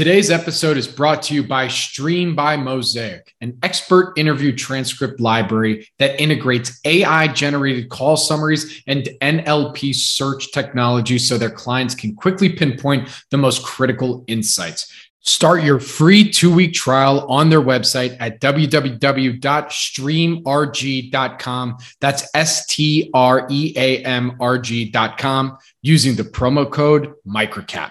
Today's episode is brought to you by Stream by Mosaic, an expert interview transcript library that integrates AI generated call summaries and NLP search technology so their clients can quickly pinpoint the most critical insights. Start your free two week trial on their website at www.streamrg.com. That's S T R E A M R G.com using the promo code MICROCAP.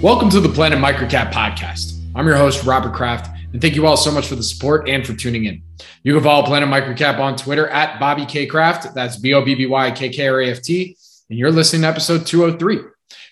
Welcome to the Planet Microcap podcast. I'm your host, Robert Kraft, and thank you all so much for the support and for tuning in. You can follow Planet Microcap on Twitter at Bobby K Kraft. That's B O B B Y K K R A F T. And you're listening to episode 203.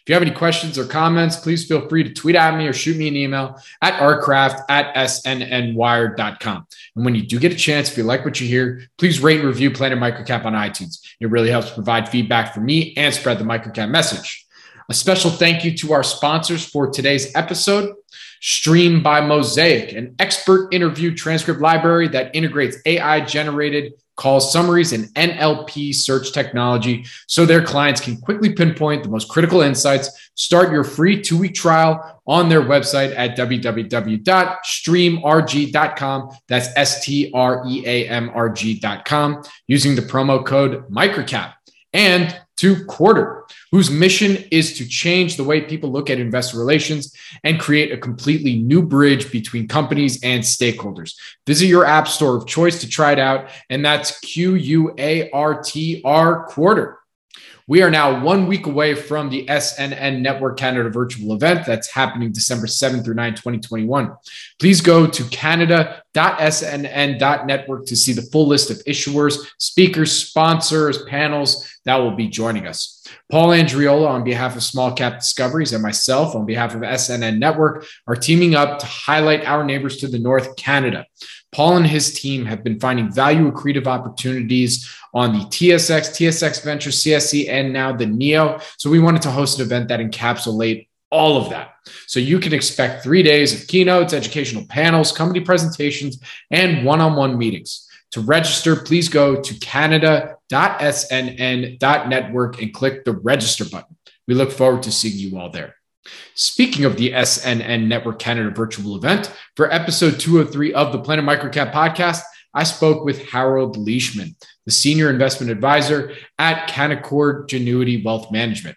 If you have any questions or comments, please feel free to tweet at me or shoot me an email at rkraft at snnwired.com. And when you do get a chance, if you like what you hear, please rate and review Planet Microcap on iTunes. It really helps provide feedback for me and spread the microcap message. A special thank you to our sponsors for today's episode. Stream by Mosaic, an expert interview transcript library that integrates AI generated call summaries and NLP search technology so their clients can quickly pinpoint the most critical insights. Start your free two week trial on their website at www.streamrg.com. That's S T R E A M R G.com using the promo code MICROCAP. And to Quartr, whose mission is to change the way people look at investor relations and create a completely new bridge between companies and stakeholders. Visit your app store of choice to try it out, and that's Q U A R T R Quartr. We are now one week away from the SNN Network Canada virtual event that's happening December 7th through 9, 2021. Please go to canada.snn.network to see the full list of issuers, speakers, sponsors, panels that will be joining us. Paul Andreola, on behalf of Small Cap Discoveries, and myself, on behalf of SNN Network, are teaming up to highlight our neighbors to the north, Canada. Paul and his team have been finding value accretive opportunities on the TSX, TSX Venture, CSE, and now the NEO. So we wanted to host an event that encapsulate all of that. So you can expect three days of keynotes, educational panels, company presentations, and one-on-one meetings. To register, please go to canada.snn.network and click the register button. We look forward to seeing you all there. Speaking of the SNN Network Canada virtual event, for episode 203 of the Planet Microcap podcast, I spoke with Harold Leishman, the senior investment advisor at Canaccord Genuity Wealth Management.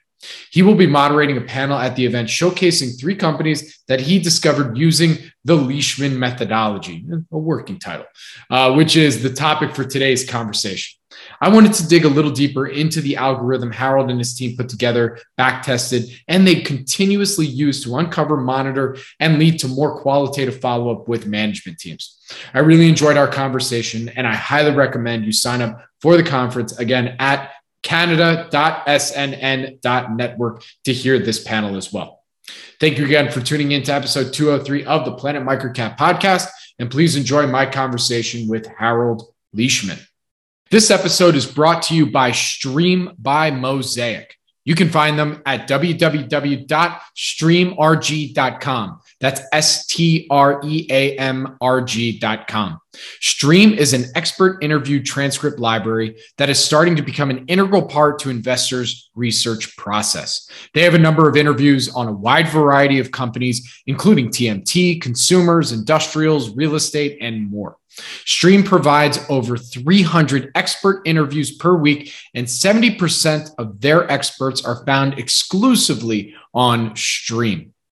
He will be moderating a panel at the event showcasing three companies that he discovered using the Leishman methodology, a working title, uh, which is the topic for today's conversation. I wanted to dig a little deeper into the algorithm Harold and his team put together, back tested, and they continuously use to uncover, monitor, and lead to more qualitative follow up with management teams. I really enjoyed our conversation, and I highly recommend you sign up for the conference again at canada.snn.network to hear this panel as well. Thank you again for tuning in to episode 203 of the Planet Microcap podcast. And please enjoy my conversation with Harold Leishman. This episode is brought to you by Stream by Mosaic. You can find them at www.streamrg.com. That's S T R E A M R G.com. Stream is an expert interview transcript library that is starting to become an integral part to investors' research process. They have a number of interviews on a wide variety of companies, including TMT, consumers, industrials, real estate, and more. Stream provides over 300 expert interviews per week, and 70% of their experts are found exclusively on Stream.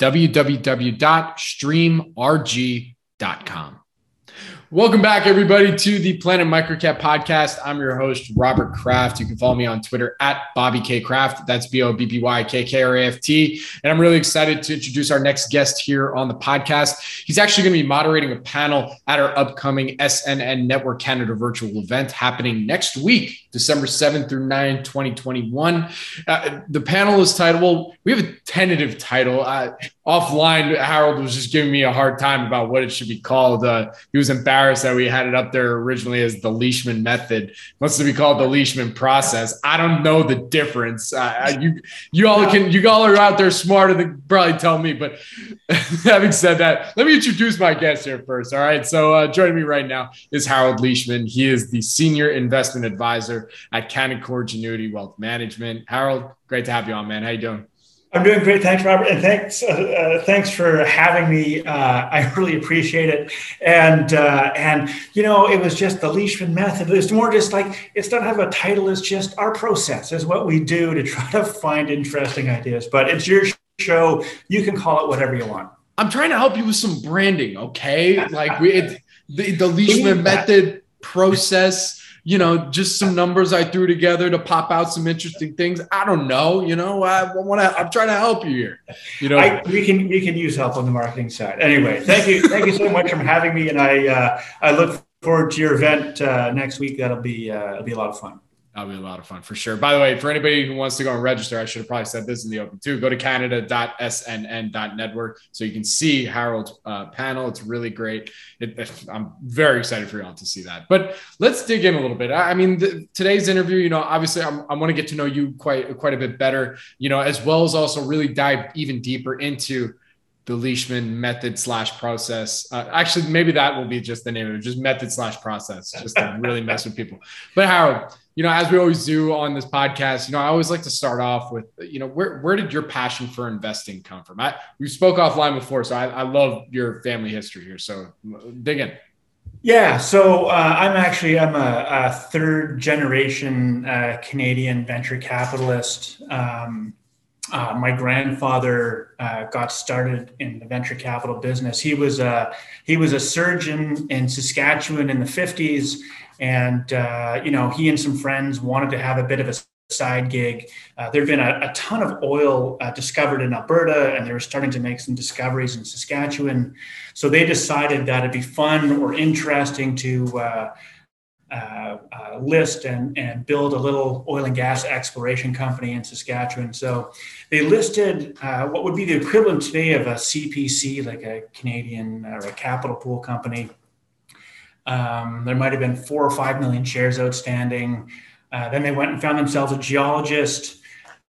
www.streamrg.com. Welcome back, everybody, to the Planet Microcap podcast. I'm your host, Robert Kraft. You can follow me on Twitter at Bobby K Kraft. That's B O B B Y K K R A F T. And I'm really excited to introduce our next guest here on the podcast. He's actually going to be moderating a panel at our upcoming SNN Network Canada virtual event happening next week, December 7th through 9, 2021. Uh, the panel is titled, well, we have a tentative title. Uh, offline, Harold was just giving me a hard time about what it should be called. Uh, he was embarrassed that we had it up there originally as the Leishman method. It wants to be called the Leishman process. I don't know the difference. Uh, you, you all can, you all are out there smarter than probably tell me. But having said that, let me introduce my guest here first. All right. So uh, joining me right now is Harold Leishman. He is the senior investment advisor at Canaccord Genuity Wealth Management. Harold, great to have you on, man. How you doing? I'm doing great. Thanks, Robert. And thanks, uh, uh, thanks for having me. Uh, I really appreciate it. And, uh, and, you know, it was just the Leishman method. It's more just like, it's not have a title. It's just our process is what we do to try to find interesting ideas, but it's your show. You can call it whatever you want. I'm trying to help you with some branding. Okay. Like we, it, the, the Leishman method process you know, just some numbers I threw together to pop out some interesting things. I don't know, you know, I want to, I'm trying to help you here. You know, I, we can, we can use help on the marketing side. Anyway, thank you. thank you so much for having me. And I, uh, I look forward to your event uh, next week. That'll be, uh, it'll be a lot of fun. That'll be a lot of fun for sure. By the way, for anybody who wants to go and register, I should have probably said this in the open too. Go to canada.snn.network so you can see Harold's uh, panel. It's really great. It, I'm very excited for y'all to see that. But let's dig in a little bit. I mean, the, today's interview, you know, obviously I'm, I want to get to know you quite quite a bit better, you know, as well as also really dive even deeper into the Leishman method slash process. Uh, actually, maybe that will be just the name of it, just method slash process, just to really mess with people. But Harold, you know, as we always do on this podcast, you know, I always like to start off with, you know, where where did your passion for investing come from? I we spoke offline before, so I, I love your family history here. So dig in. Yeah, so uh, I'm actually I'm a, a third generation uh, Canadian venture capitalist. Um, uh, my grandfather uh, got started in the venture capital business. He was a he was a surgeon in Saskatchewan in the 50s, and uh, you know he and some friends wanted to have a bit of a side gig. Uh, there had been a, a, ton of oil uh, discovered in Alberta, and they were starting to make some discoveries in Saskatchewan. So they decided that it'd be fun or interesting to uh, uh, uh, list and, and build a little oil and gas exploration company in Saskatchewan. So they listed uh, what would be the equivalent today of a CPC, like a Canadian or a capital pool company. Um, there might have been four or five million shares outstanding. Uh, then they went and found themselves a geologist,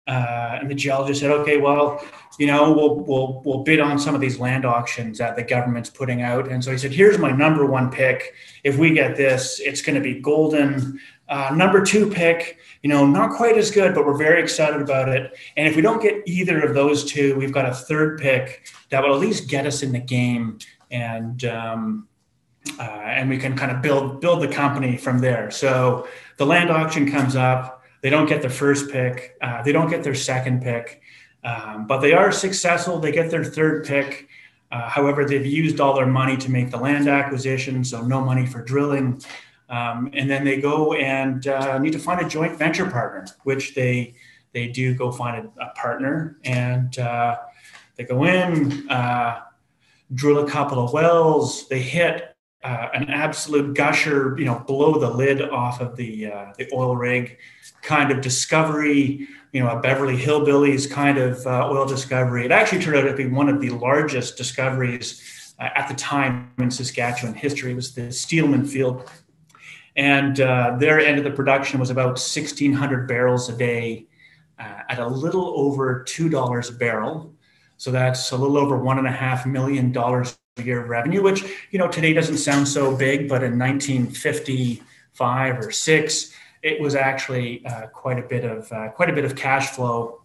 uh, and the geologist said, "Okay, well, you know, we'll we'll we'll bid on some of these land auctions that the government's putting out." And so he said, "Here's my number one pick. If we get this, it's going to be golden. Uh, number two pick, you know, not quite as good, but we're very excited about it. And if we don't get either of those two, we've got a third pick that will at least get us in the game, and um, uh, and we can kind of build build the company from there." So the land auction comes up. They don't get their first pick. Uh, they don't get their second pick um, but they are successful. They get their third pick. Uh, however, they've used all their money to make the land acquisition, so no money for drilling. Um, and then they go and uh, need to find a joint venture partner, which they they do go find a, a partner, and uh, they go in, uh, drill a couple of wells. They hit uh, an absolute gusher, you know, blow the lid off of the uh, the oil rig kind of discovery you know, a Beverly Hillbillies kind of uh, oil discovery. It actually turned out to be one of the largest discoveries uh, at the time in Saskatchewan history. It was the Steelman Field. And uh, their end of the production was about 1,600 barrels a day uh, at a little over $2 a barrel. So that's a little over $1.5 million a year of revenue, which, you know, today doesn't sound so big, but in 1955 or six, it was actually uh, quite a bit of uh, quite a bit of cash flow.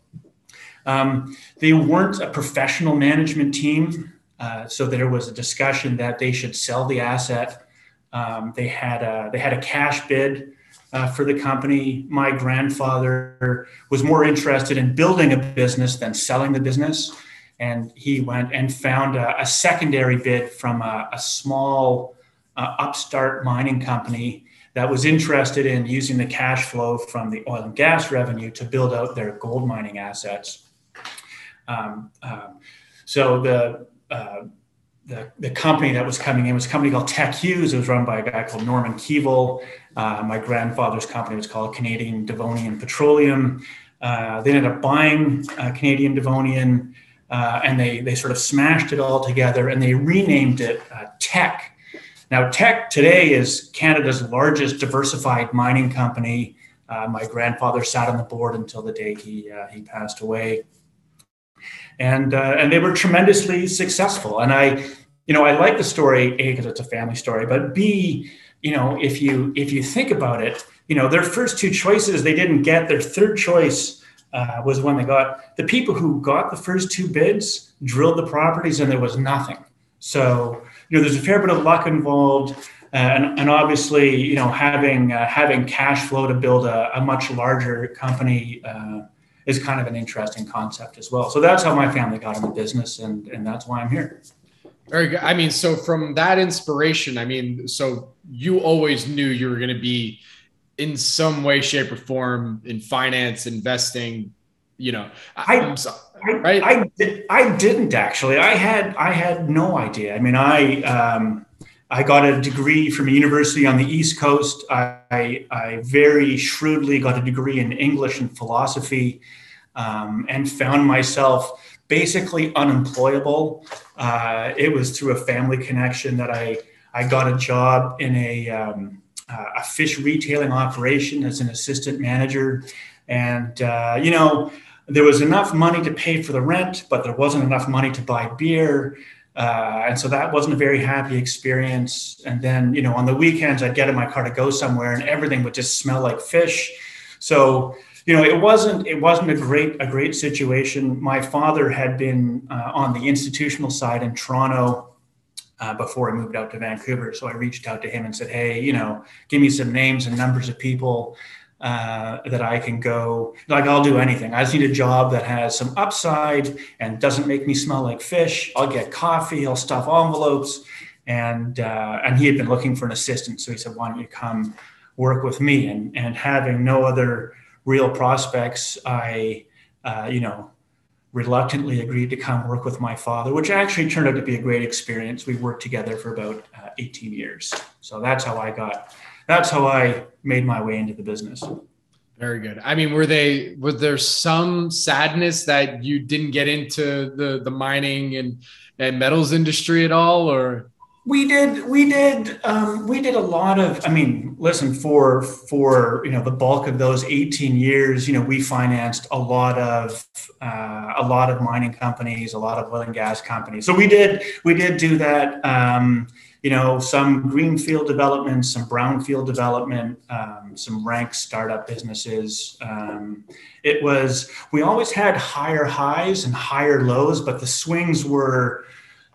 Um, they weren't a professional management team, uh, so there was a discussion that they should sell the asset. Um, they had a they had a cash bid uh, for the company. My grandfather was more interested in building a business than selling the business, and he went and found a, a secondary bid from a, a small uh, upstart mining company that was interested in using the cash flow from the oil and gas revenue to build out their gold mining assets. Um, um, so the, uh, the, the company that was coming in was a company called Teck Hughes. It was run by a guy called Norman Keevil. Uh, my grandfather's company was called Canadian Devonian Petroleum. Uh, they ended up buying uh, Canadian Devonian, uh, and they they sort of smashed it all together, and they renamed it uh, Teck now, Teck today is Canada's largest diversified mining company. Uh, my grandfather sat on the board until the day he uh, he passed away, and uh, and they were tremendously successful. And I, you know, I like the story a because it's a family story, but b, you know, if you if you think about it, you know, their first two choices they didn't get. Their third choice uh, was when they got the people who got the first two bids drilled the properties, and there was nothing. So you know, there's a fair bit of luck involved, uh, and, and obviously, you know, having uh, having cash flow to build a, a much larger company uh, is kind of an interesting concept as well. So that's how my family got in the business, and and that's why I'm here. Very good. I mean, so from that inspiration, I mean, so you always knew you were going to be in some way, shape, or form in finance, investing. You know, I, I'm sorry right? I, I, I didn't actually. I had I had no idea. I mean, I um, I got a degree from a university on the East Coast. I, I very shrewdly got a degree in English and philosophy, um, and found myself basically unemployable. Uh, it was through a family connection that I I got a job in a um, a fish retailing operation as an assistant manager, and uh, you know there was enough money to pay for the rent, but there wasn't enough money to buy beer. Uh, and so that wasn't a very happy experience. And then, you know, on the weekends, I'd get in my car to go somewhere and everything would just smell like fish. So, you know, it wasn't it wasn't a great a great situation. My father had been uh, on the institutional side in Toronto uh, before I moved out to Vancouver. So I reached out to him and said, "Hey, you know, give me some names and numbers of people uh, that I can go like I'll do anything. I just need a job that has some upside and doesn't make me smell like fish. I'll get coffee. I'll stuff envelopes, and uh, and he had been looking for an assistant, so he said, "Why don't you come work with me?" And and having no other real prospects, I uh, you know reluctantly agreed to come work with my father, which actually turned out to be a great experience. We worked together for about uh, 18 years, so that's how I got that's how I made my way into the business. Very good. I mean, were they was there some sadness that you didn't get into the the mining and and metals industry at all, or? We did. We did. Um, we did a lot of. I mean, listen for for you know the bulk of those eighteen years. You know, we financed a lot of uh, a lot of mining companies, a lot of oil and gas companies. So we did. We did do that. Um, you know, some greenfield development, some brownfield development, um, some rank startup businesses. Um, it was, we always had higher highs and higher lows, but the swings were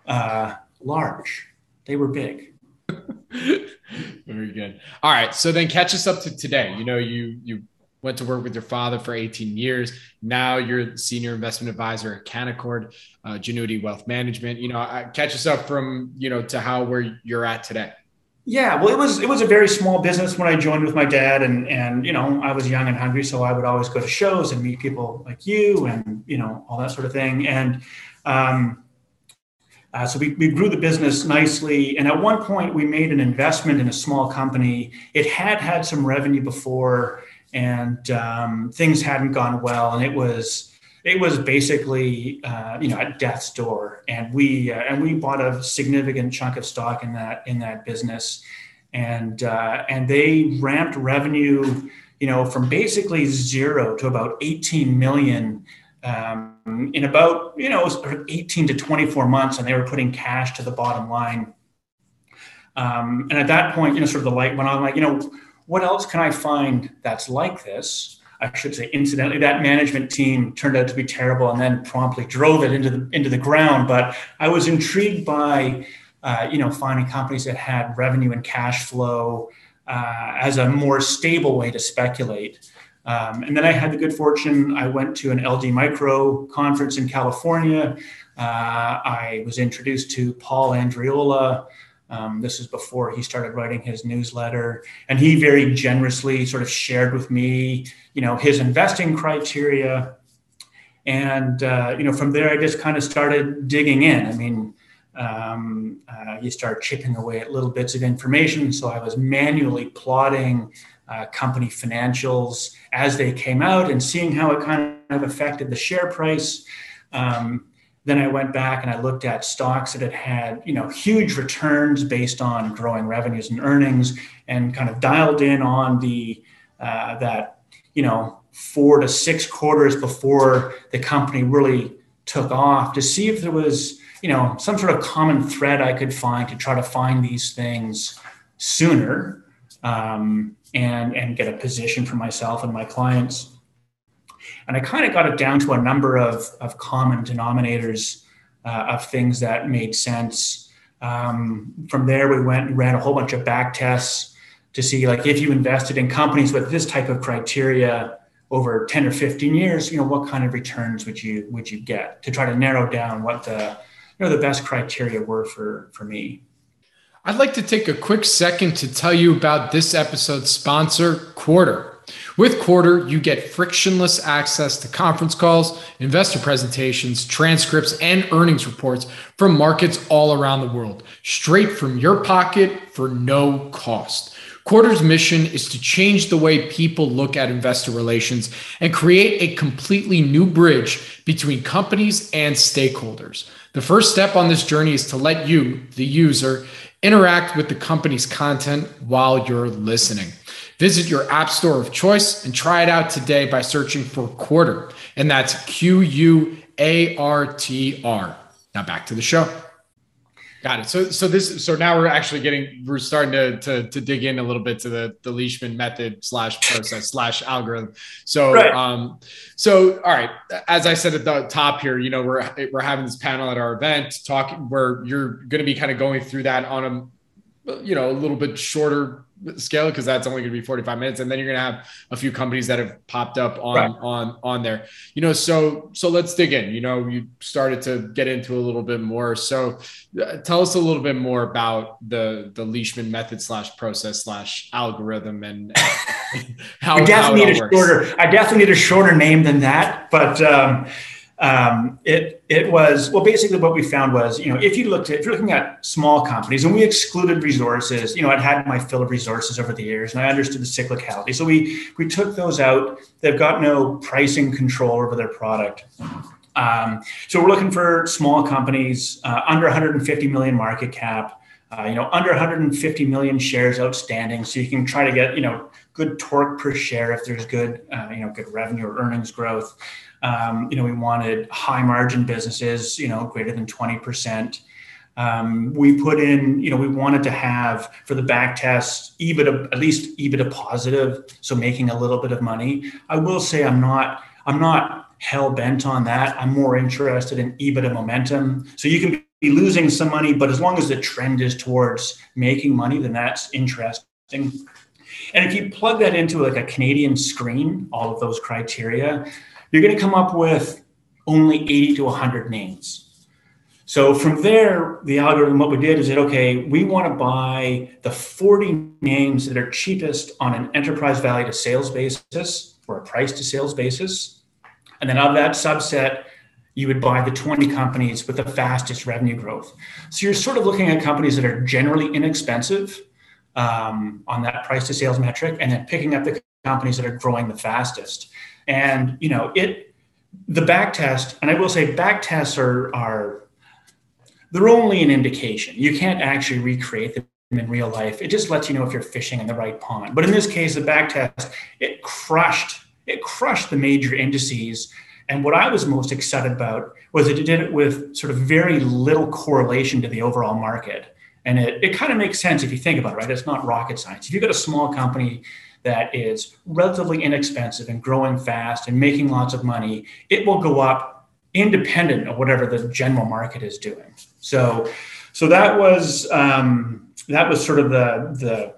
uh, large. They were big. Very good. All right. So then catch us up to today. You know, you, you went to work with your father for 18 years. Now you're senior investment advisor at Canaccord, uh, Genuity Wealth Management. You know, catch us up from you know to how where you're at today. Yeah, well, it was it was a very small business when I joined with my dad, and and you know I was young and hungry, so I would always go to shows and meet people like you, and you know all that sort of thing. And um, uh, so we, we grew the business nicely, and at one point we made an investment in a small company. It had had some revenue before, and um, things hadn't gone well, and it was it was basically uh, you know at death's door, and we uh, and we bought a significant chunk of stock in that in that business, and uh, and they ramped revenue you know from basically zero to about 18 million um, in about you know 18 to 24 months, and they were putting cash to the bottom line. Um, and at that point, you know, sort of the light went on. Like, you know, what else can I find that's like this? I should say, incidentally, that management team turned out to be terrible, and then promptly drove it into the into the ground. But I was intrigued by, uh, you know, finding companies that had revenue and cash flow uh, as a more stable way to speculate. Um, and then I had the good fortune. I went to an LD Micro conference in California. Uh, I was introduced to Paul Andreola. Um, this is before he started writing his newsletter, and he very generously sort of shared with me, you know, his investing criteria. And uh, you know, from there, I just kind of started digging in. I mean, um, uh, you start chipping away at little bits of information. So I was manually plotting uh, company financials as they came out and seeing how it kind of affected the share price. Um, then I went back and I looked at stocks that had had you know huge returns based on growing revenues and earnings, and kind of dialed in on the uh, that you know four to six quarters before the company really took off to see if there was you know some sort of common thread I could find to try to find these things sooner um, and and get a position for myself and my clients. And I kind of got it down to a number of, of common denominators uh, of things that made sense. Um, from there, we went and ran a whole bunch of back tests to see like if you invested in companies with this type of criteria over 10 or 15 years, you know, what kind of returns would you would you get to try to narrow down what the you know the best criteria were for for me. I'd like to take a quick second to tell you about this episode's sponsor, Quartr. With Quartr, you get frictionless access to conference calls, investor presentations, transcripts, and earnings reports from markets all around the world, straight from your pocket for no cost. Quartr's mission is to change the way people look at investor relations and create a completely new bridge between companies and stakeholders. The first step on this journey is to let you, the user, interact with the company's content while you're listening. Visit your app store of choice and try it out today by searching for Quartr. And that's Q U A R T R. Now back to the show. Got it. So, so this, so now we're actually getting, we're starting to to, to dig in a little bit to the the Leishman method slash process slash algorithm. So, right. um, so all right. As I said at the top here, you know, we're we're having this panel at our event talking where you're going to be kind of going through that on a, you know, a little bit shorter scale because that's only going to be 45 minutes and then you're going to have a few companies that have popped up on right. on on there you know so so let's dig in you know you started to get into a little bit more so uh, tell us a little bit more about the the leishman method slash process slash algorithm and how, I definitely how need a works. shorter i definitely need a shorter name than that but um um, it it was well basically what we found was you know if you looked at if you're looking at small companies and we excluded resources you know I'd had my fill of resources over the years and I understood the cyclicality. So we we took those out. They've got no pricing control over their product. Um, so we're looking for small companies uh, under 150 million market cap uh, you know under 150 million shares outstanding. So you can try to get you know good torque per share if there's good uh, you know good revenue or earnings growth um, you know, we wanted high margin businesses, you know, greater than 20%. Um, we put in, you know, we wanted to have for the back test EBITDA, at least EBITDA positive, so making a little bit of money. I will say I'm not, I'm not hell bent on that. I'm more interested in EBITDA momentum. So you can be losing some money, but as long as the trend is towards making money, then that's interesting. And if you plug that into like a Canadian screen, all of those criteria, you're going to come up with only 80 to 100 names. So from there, the algorithm, what we did is that, okay, we want to buy the 40 names that are cheapest on an enterprise value to sales basis or a price to sales basis. And then of that subset, you would buy the 20 companies with the fastest revenue growth. So you're sort of looking at companies that are generally inexpensive um, on that price to sales metric, and then picking up the companies that are growing the fastest. And you know, it the back test, and I will say back tests are are they're only an indication. You can't actually recreate them in real life. It just lets you know if you're fishing in the right pond. But in this case, the back test, it crushed, it crushed the major indices. And what I was most excited about was it did it with sort of very little correlation to the overall market. And it, it kind of makes sense if you think about it, right? It's not rocket science. If you've got a small company that is relatively inexpensive and growing fast and making lots of money, it will go up independent of whatever the general market is doing. So, so that was um, that was sort of the the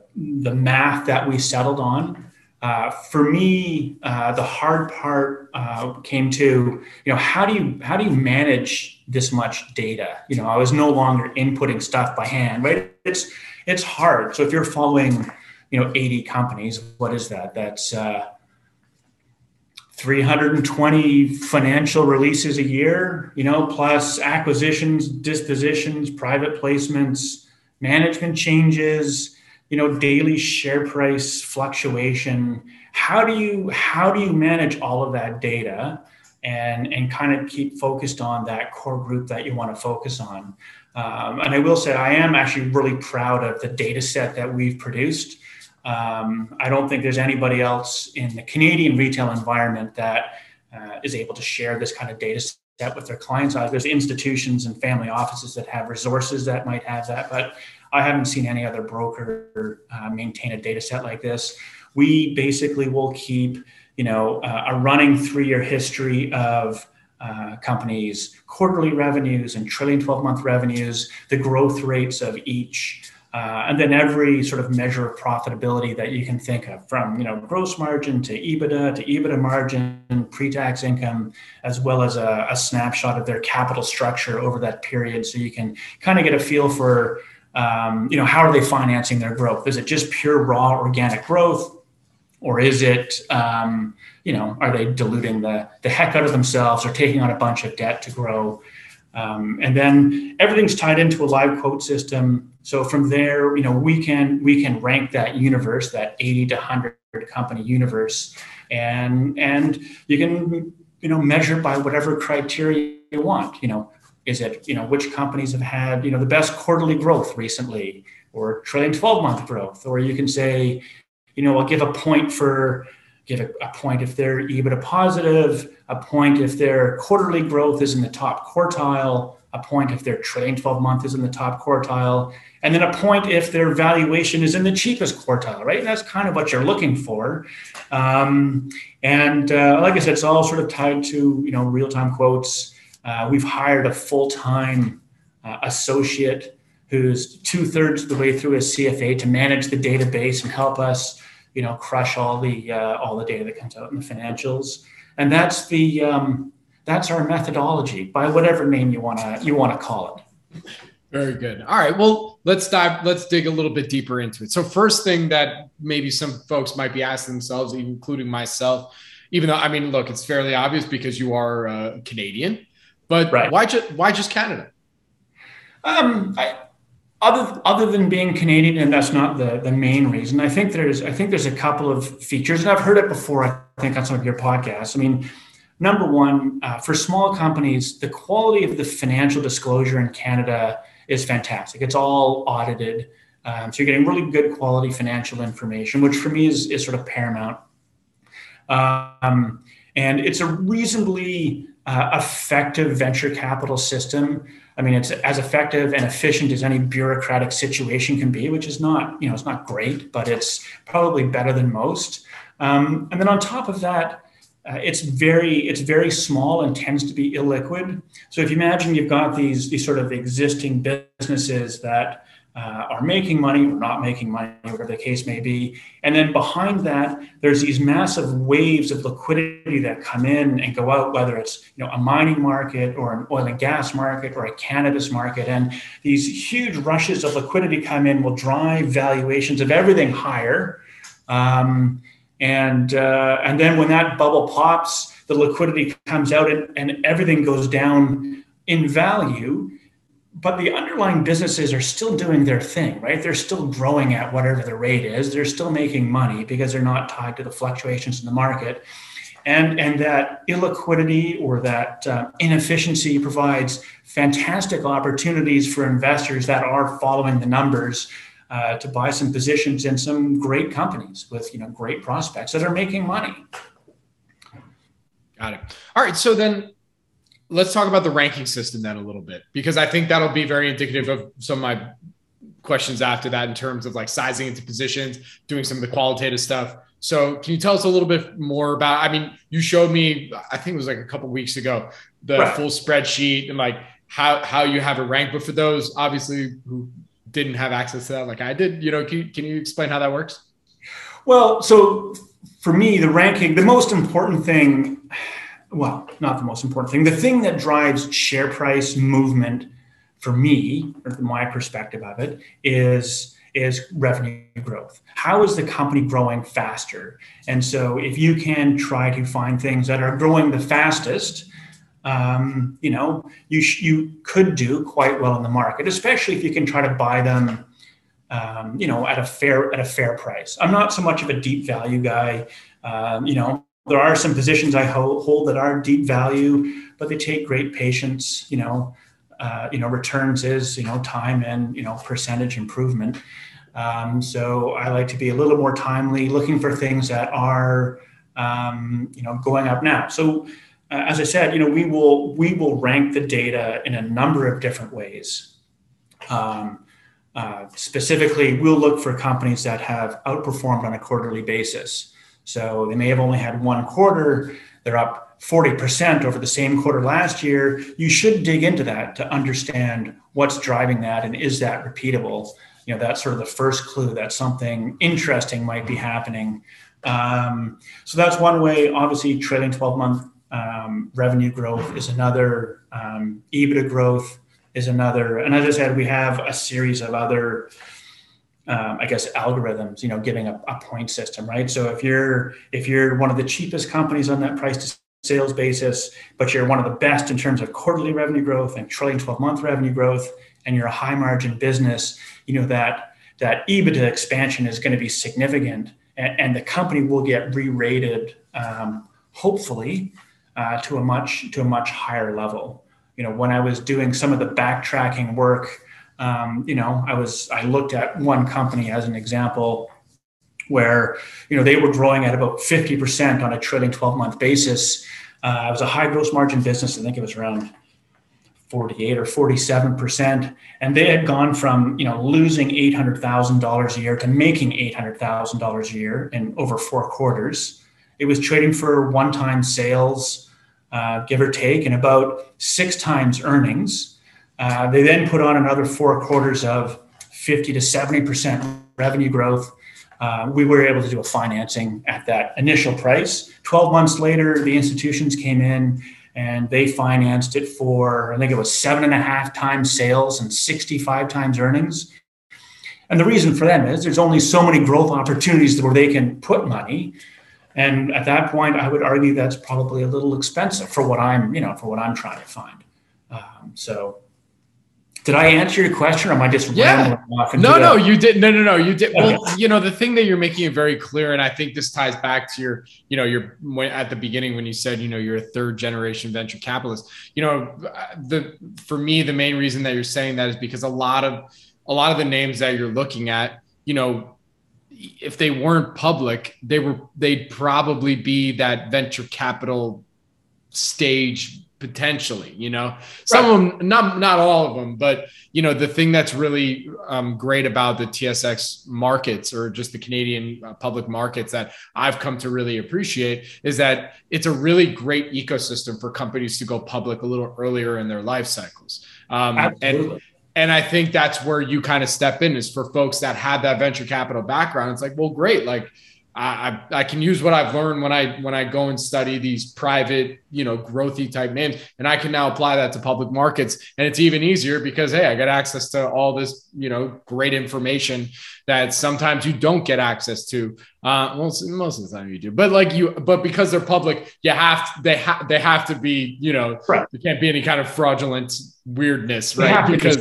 the math that we settled on. Uh, for me, uh, the hard part uh, came to you know how do you how do you manage this much data? You know, I was no longer inputting stuff by hand, right? It's it's hard. So if you're following you know 80 companies, what is that? That's uh, 320 financial releases a year, you know, plus acquisitions, dispositions, private placements, management changes, you know, daily share price fluctuation. How do you how do you manage all of that data and and kind of keep focused on that core group that you want to focus on? Um, and I will say I am actually really proud of the data set that we've produced. Um, I don't think there's anybody else in the Canadian retail environment that uh, is able to share this kind of data set with their clients. Uh, there's institutions and family offices that have resources that might have that, but I haven't seen any other broker uh, maintain a data set like this. We basically will keep, you know, uh, a running three-year history of uh, companies' quarterly revenues and trailing 12-month revenues, the growth rates of each uh, and then every sort of measure of profitability that you can think of from you know gross margin to ebitda to ebitda margin pre-tax income as well as a, a snapshot of their capital structure over that period so you can kind of get a feel for um, you know how are they financing their growth? Is it just pure raw organic growth or is it um, you know are they diluting the, the heck out of themselves or taking on a bunch of debt to grow um, and then everything's tied into a live quote system. So from there, you know, we can we can rank that universe, that 80 to 100 company universe, and and you can you know measure by whatever criteria you want. You know, is it you know which companies have had you know the best quarterly growth recently, or trailing 12 month growth, or you can say, you know, I'll give a point for give a, a point if they're EBITDA positive, a point if their quarterly growth is in the top quartile, a point if their trailing 12 month is in the top quartile, and then a point if their valuation is in the cheapest quartile, right? That's kind of what you're looking for. Um, and uh, like I said, it's all sort of tied to you know real time quotes. Uh, we've hired a full time uh, associate who's two thirds of the way through his CFA to manage the database and help us you know crush all the uh, all the data that comes out in the financials. And that's the um, that's our methodology by whatever name you want to you want to call it. Very good. All right well let's dive let's dig a little bit deeper into it. So first thing that maybe some folks might be asking themselves including myself even though i mean look it's fairly obvious because you are uh, canadian but right. why just why just canada? Um, I, other other than being Canadian, and that's not the the main reason. I think there's I think there's a couple of features, and I've heard it before. I think on some of your podcasts. I mean, number one, uh, for small companies, the quality of the financial disclosure in Canada is fantastic. It's all audited, um, so you're getting really good quality financial information, which for me is is sort of paramount. Um, and it's a reasonably uh, effective venture capital system I mean, it's as effective and efficient as any bureaucratic situation can be, which is not, you know, it's not great, but it's probably better than most. Um, and then on top of that, uh, it's very it's very small and tends to be illiquid. So if you imagine you've got these these sort of existing businesses that uh, are making money or not making money, whatever the case may be. And then behind that, there's these massive waves of liquidity that come in and go out, whether it's you know a mining market or an oil and gas market or a cannabis market. And these huge rushes of liquidity come in will drive valuations of everything higher. Um, and uh, and then when that bubble pops, the liquidity comes out and, and everything goes down in value but the underlying businesses are still doing their thing, right? They're still growing at whatever the rate is. They're still making money because they're not tied to the fluctuations in the market. And, and that illiquidity or that uh, inefficiency provides fantastic opportunities for investors that are following the numbers uh, to buy some positions in some great companies with you know great prospects that are making money. Got it. All right. So then let's talk about the ranking system then a little bit because I think that'll be very indicative of some of my questions after that in terms of like sizing into positions, doing some of the qualitative stuff. So can you tell us a little bit more about? I mean, you showed me, I think it was like a couple weeks ago, the right. full spreadsheet and like how how you have it ranked. But for those obviously who didn't have access to that, like I did, you know, can you, can you explain how that works? Well, so for me, the ranking, the most important thing, well, not the most important thing, the thing that drives share price movement for me, or my perspective of it, is is revenue growth. How is the company growing faster? And so, if you can try to find things that are growing the fastest, um, you know, you sh- you could do quite well in the market, especially if you can try to buy them, um, you know, at a fair at a fair price. I'm not so much of a deep value guy. Um, you know, there are some positions I hold, that are deep value, but they take great patience. You know, uh, you know, returns is, you know, time and, you know, percentage improvement. Um, so I like to be a little more timely, looking for things that are, um, you know, going up now. So uh, as I said, you know, we will we will rank the data in a number of different ways. Um, uh, specifically, we'll look for companies that have outperformed on a quarterly basis. So they may have only had one quarter; they're up 40% over the same quarter last year, you should dig into that to understand what's driving that and is that repeatable. You know, that's sort of the first clue that something interesting might be happening. Um, so that's one way. Obviously, trailing 12 month um, revenue growth is another, um, EBITDA growth is another. And as I said, we have a series of other. Um, I guess algorithms, you know, giving a, a, point system, right? So if you're if you're one of the cheapest companies on that price to sales basis, but you're one of the best in terms of quarterly revenue growth and trailing 12 month revenue growth, and you're a high margin business, you know that that EBITDA expansion is going to be significant, and, and the company will get re-rated, um, hopefully, uh, to a much to a much higher level. You know, when I was doing some of the backtracking work, um, you know, I was I looked at one company as an example where you know they were growing at about 50% on a trailing 12 month basis. Uh, it was a high gross margin business. I think it was around 48 or 47%. And they had gone from, you know, losing $800,000 a year to making $800,000 a year in over four quarters. It was trading for one time sales, uh, give or take, and about six times earnings. Uh, they then put on another four quarters of 50 to 70% revenue growth uh, we were able to do a financing at that initial price. 12 months later, the institutions came in and they financed it for, I think it was seven and a half times sales and 65 times earnings. And the reason for them is there's only so many growth opportunities where they can put money. And at that point, I would argue that's probably a little expensive for what I'm, you know, for what I'm trying to find. Um, so did I answer your question, or am I just yeah? no, no, you did. No, no, no, you did. Well, you know, the thing that you're making it very clear, and I think this ties back to your, you know, your at the beginning when you said, you know, you're a third generation venture capitalist. You know, the for me, the main reason that you're saying that is because a lot of a lot of the names that you're looking at, you know, if they weren't public, they were they'd probably be that venture capital stage potentially you know some right. of them not not all of them but you know the thing that's really um, great about the tsx markets or just the canadian uh, public markets that i've come to really appreciate is that it's a really great ecosystem for companies to go public a little earlier in their life cycles um, and and I think that's where you kind of step in is for folks that have that venture capital background. It's like, well, great. Like I, I can use what I've learned when I when I go and study these private, you know, growthy type names, and I can now apply that to public markets. And it's even easier because hey, I got access to all this, you know, great information that sometimes you don't get access to. Uh, well, most of the time you do, but like you, but because they're public, you have to, they have they have to be, you know, right. there can't be any kind of fraudulent weirdness, right? Because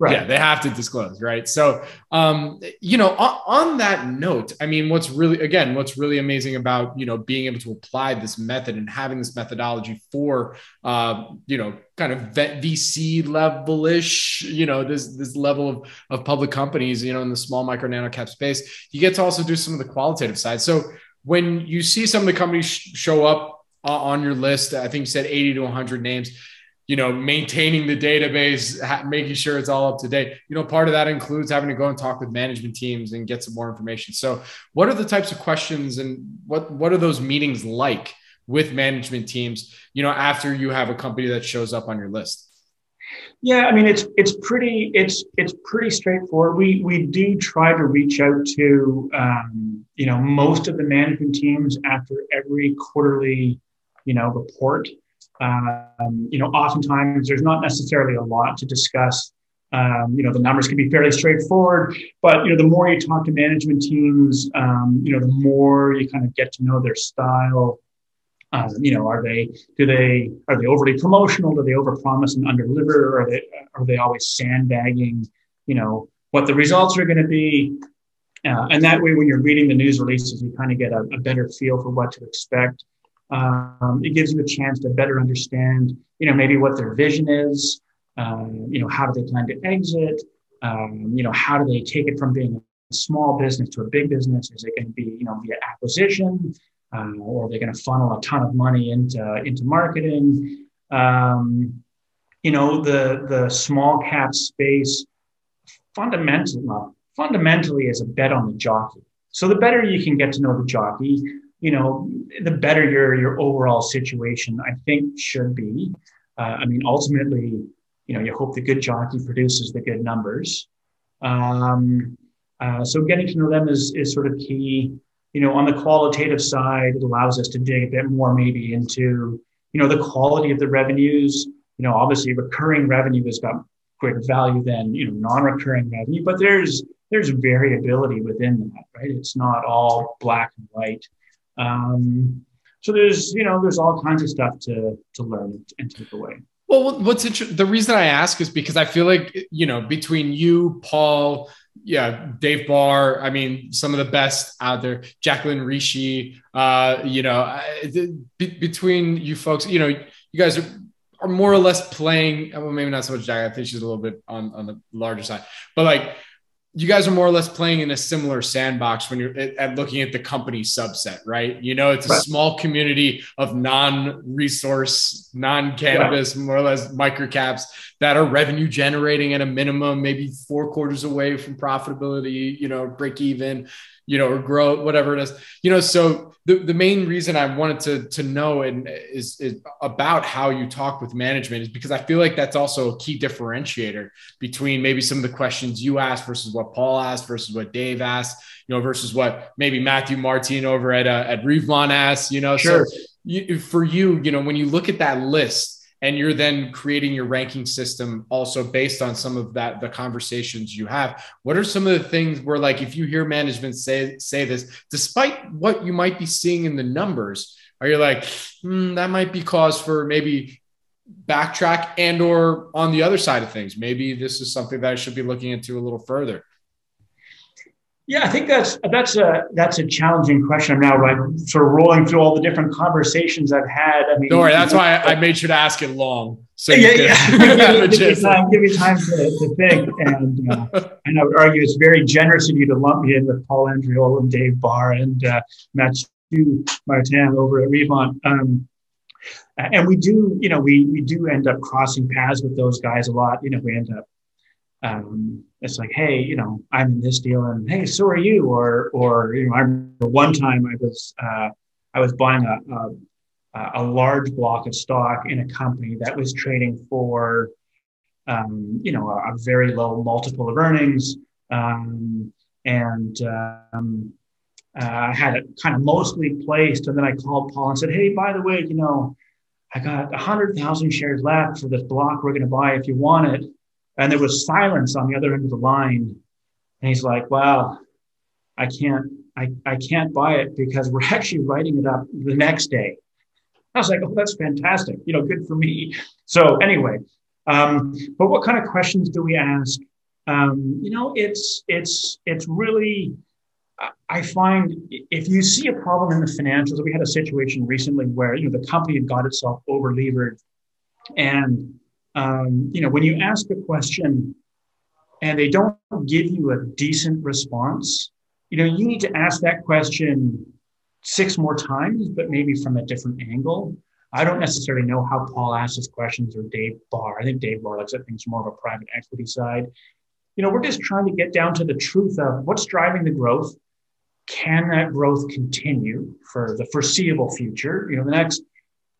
Right. Yeah, they have to disclose, right? So, um, you know, on, on, that note, I mean, what's really, again, what's really amazing about you know being able to apply this method and having this methodology for, uh, you know, kind of VC level ish, you know, this this level of of public companies, you know, in the small micro nano cap space, you get to also do some of the qualitative side. So when you see some of the companies sh- show up uh, on your list, I think you said eighty to one hundred names you know, maintaining the database, ha- making sure it's all up to date. You know, part of that includes having to go and talk with management teams and get some more information. So, what are the types of questions and what what are those meetings like with management teams? You know, after you have a company that shows up on your list. Yeah, I mean it's it's pretty it's it's pretty straightforward. We we do try to reach out to um, you know most of the management teams after every quarterly you know report. Um, you know, oftentimes there's not necessarily a lot to discuss. Um, you know, the numbers can be fairly straightforward, but you know, the more you talk to management teams, um, you know, the more you kind of get to know their style, um, you know, are they do they are they overly promotional? Do they overpromise and underdeliver? Are they are they always sandbagging? You know what the results are going to be, uh, and that way, when you're reading the news releases, you kind of get a, a, better feel for what to expect. Um, it gives you a chance to better understand, you know, maybe what their vision is. Um, you know, how do they plan to exit? Um, you know, how do they take it from being a small business to a big business? Is it going to be, you know, via acquisition? um, or they're going to funnel a ton of money into into marketing. Um, you know, the the small cap space fundamentally well, fundamentally is a bet on the jockey. So the better you can get to know the jockey, you know, the better your your overall situation I think should be. Uh, I mean, ultimately, you know, you hope the good jockey produces the good numbers. Um, uh, so getting to know them is is sort of key you know, on the qualitative side, it allows us to dig a bit more maybe into, you know, the quality of the revenues. You know, obviously recurring revenue has got greater value than, you know, non-recurring revenue, but there's there's variability within that, right? It's not all black and white. Um, so there's, you know, there's all kinds of stuff to to learn and take away. Well, what's interesting, the reason I ask is because I feel like, you know, between you, Paul, yeah, Dave Barr. I mean, some of the best out there. Jacqueline Rishi. Uh, you know, be, between you folks, you know, you guys are, are more or less playing. Well, maybe not so much Jack. I think she's a little bit on on the larger side, but like you guys are more or less playing in a similar sandbox when you're at, at looking at the company subset, right? You know, it's a right. small community of non-resource, non-cannabis, yeah. more or less microcaps that are revenue generating at a minimum, maybe four quarters away from profitability, you know, break even, you know, or grow, whatever it is, you know. So the, the main reason I wanted to to know and is, is about how you talk with management is because I feel like that's also a key differentiator between maybe some of the questions you ask versus what Paul asked versus what Dave asked, you know, versus what maybe Matthew Martin over at uh, at Revlon asked, you know. Sure. So you, for you, you know, when you look at that list and you're then creating your ranking system also based on some of that the conversations you have. What are some of the things where like if you hear management say say this despite what you might be seeing in the numbers are you like hmm, that might be cause for maybe backtrack and or on the other side of things? Maybe this is something that i should be looking into a little further yeah, I think that's that's a that's a challenging question. I'm now like sort of rolling through all the different conversations I've had. I mean, don't worry, that's why I, I made sure to ask it long. So yeah, yeah, give, me time, give me time to, to think. And uh, and I would argue it's very generous of you to lump me in with Paul Andreola and Dave Barr and uh, Matthew Martin over at Revlon. Um, and we do, you know, we we do end up crossing paths with those guys a lot. You know, we end up um, it's like, hey, you know, I'm in this deal, and hey, so are you. Or, or you know, I remember one time I was uh, I was buying a, a, a large block of stock in a company that was trading for, um, you know, a, a, very low multiple of earnings, um, and um, uh, I had it kind of mostly placed. And then I called Paul and said, hey, by the way, you know, I got a hundred thousand shares left for this block we're going to buy if you want it. And there was silence on the other end of the line. And he's like, well, I can't, I, I can't buy it because we're actually writing it up the next day. I was like, oh, that's fantastic. You know, good for me. So anyway, um, but what kind of questions do we ask? Um, you know, it's, it's, it's really, I find if you see a problem in the financials, we had a situation recently where, you know, the company had got itself over levered and um, you know, when you ask a question and they don't give you a decent response, you know, you need to ask that question six more times, but maybe from a different angle. I don't necessarily know how Paul asks his questions or Dave Barr. I think Dave Barr looks at things more of a private equity side. You know, we're just trying to get down to the truth of what's driving the growth. Can that growth continue for the foreseeable future? You know, the next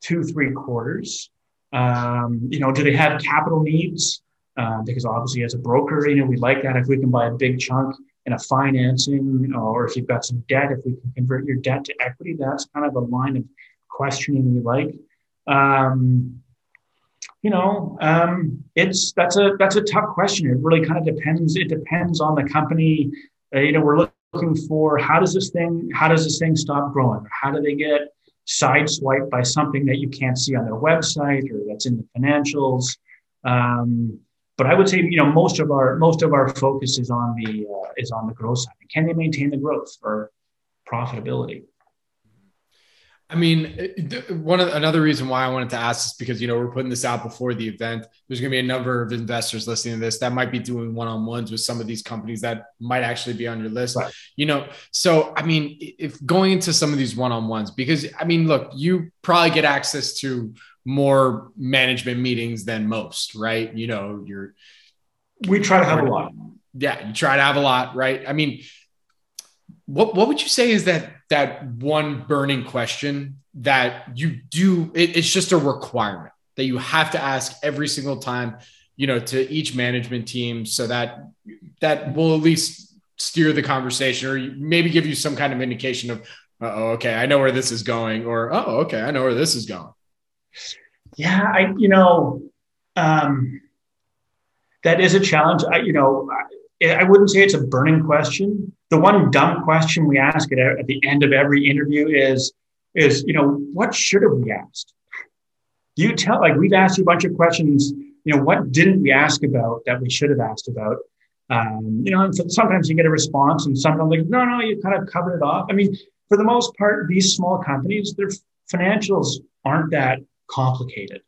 two, three quarters. Um, you know, do they have capital needs? Uh, because obviously, as a broker, you know, we like that if we can buy a big chunk in a financing, or if you've got some debt, if we can convert your debt to equity, that's kind of a line of questioning we like. Um, you know, um, it's that's a that's a tough question. It really kind of depends. It depends on the company. Uh, you know, we're looking for how does this thing how does this thing stop growing? How do they get sideswiped by something that you can't see on their website or that's in the financials? Um, but I would say, you know, most of our most of our focus is on the uh, is on the growth side. Can they maintain the growth for profitability? I mean, one of another reason why I wanted to ask is because you know we're putting this out before the event. There's going to be a number of investors listening to this that might be doing one-on-ones with some of these companies that might actually be on your list. Right. You know, so I mean, if going into some of these one-on-ones, because I mean, look, you probably get access to more management meetings than most, right? You know, you're. We try to have a lot. Yeah, you try to have a lot, right? I mean, what what would you say is that that one burning question that you do it, it's just a requirement that you have to ask every single time you know to each management team so that that will at least steer the conversation or maybe give you some kind of indication of oh okay i know where this is going or oh okay i know where this is going. Yeah i you know um that is a challenge. I you know I, I wouldn't say it's a burning question the one dumb question we ask at, at the end of every interview is, is, you know, what should have we asked? You tell, like, we've asked you a bunch of questions, you know, what didn't we ask about that we should have asked about? Um, you know, and sometimes you get a response and sometimes like, no, no, you kind of covered it off. I mean, for the most part, these small companies, their financials aren't that complicated.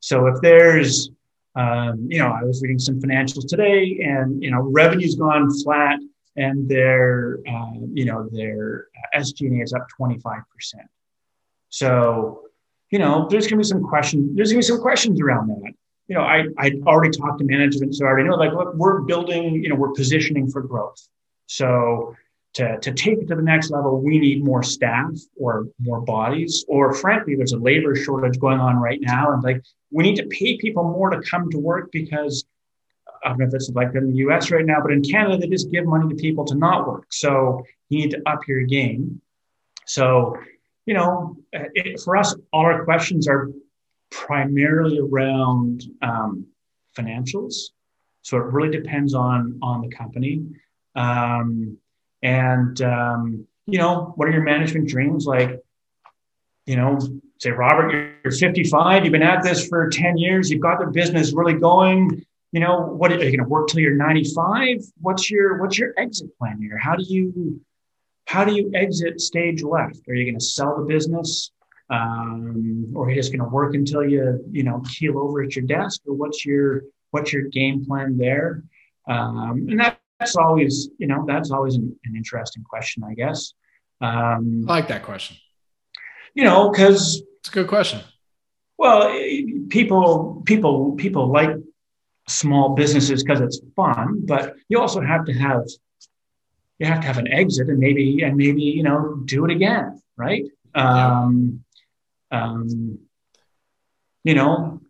So if there's, um, you know, I was reading some financials today and, you know, revenue's gone flat and their uh, you know their SG&A is up 25%. So, you know, there's going to be some questions. There's going to be some questions around that. You know, I I already talked to management, so I already know. Like, look, we're building. You know, we're positioning for growth. So to, to take it to the next level, we need more staff or more bodies, or frankly, there's a labor shortage going on right now. And like, we need to pay people more to come to work because I don't know if it's like in the US right now, but in Canada, they just give money to people to not work. So you need to up your game. So, you know, it, for us, all our questions are primarily around um, financials. So it really depends on on the company. Um, and um, you know, what are your management dreams? Like, you know, say Robert, you're 55, you've been at this for 10 years, you've got the business really going you know, what are you going to work till you're 95? What's your what's your exit plan here? How do you how do you exit stage left? Are you going to sell the business, um, or are you just going to work until you you know keel over at your desk, or what's your what's your game plan there? Um, and that, that's always you know that's always an, an interesting question, I guess. Um, I like that question. You know, because it's a good question. Well, people people people like small businesses because it's fun, but you also have to have you have to have an exit and maybe and maybe you know do it again, right? Um, um, you know,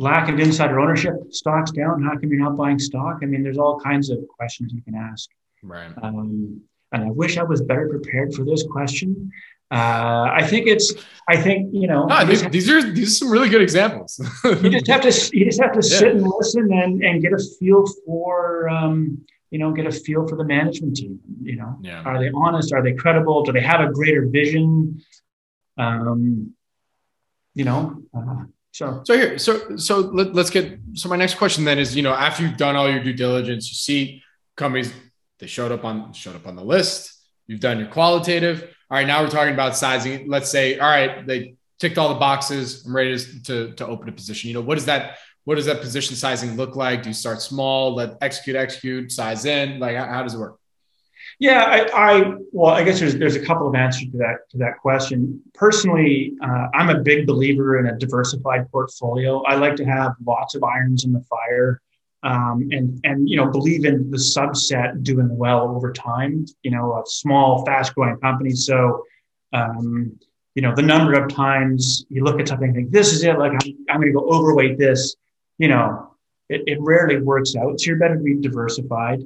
lack of insider ownership, stocks down. How come you're not buying stock? I mean, there's all kinds of questions you can ask. Right. Um, and I wish I was better prepared for this question. Uh, I think it's. I think you know. No, these, these, are these are some really good examples. you just have to. You just have to yeah. sit and listen and and get a feel for. Um, you know, get a feel for the management team. You know, yeah. are they honest? Are they credible? Do they have a greater vision? Um, you know. Uh, so, so here, so so let, let's get. So my next question then is, you know, after you've done all your due diligence, you see companies they showed up on showed up on the list. You've done your qualitative all right, now we're talking about sizing. Let's say, all right, they ticked all the boxes. I'm ready to, to open a position. You know, what does that what does that position sizing look like? Do you start small, let execute, execute, size in? Like how, how does it work? Yeah, I, I, well, I guess there's there's a couple of answers to that to that question. Personally, uh, I'm a big believer in a diversified portfolio. I like to have lots of irons in the fire, um, and and you know believe in the subset doing well over time. You know, a small, fast growing company. So, um, you know, the number of times you look at something and think this is it, like I'm, I'm going to go overweight this. You know, it, it rarely works out. So you're better to be diversified.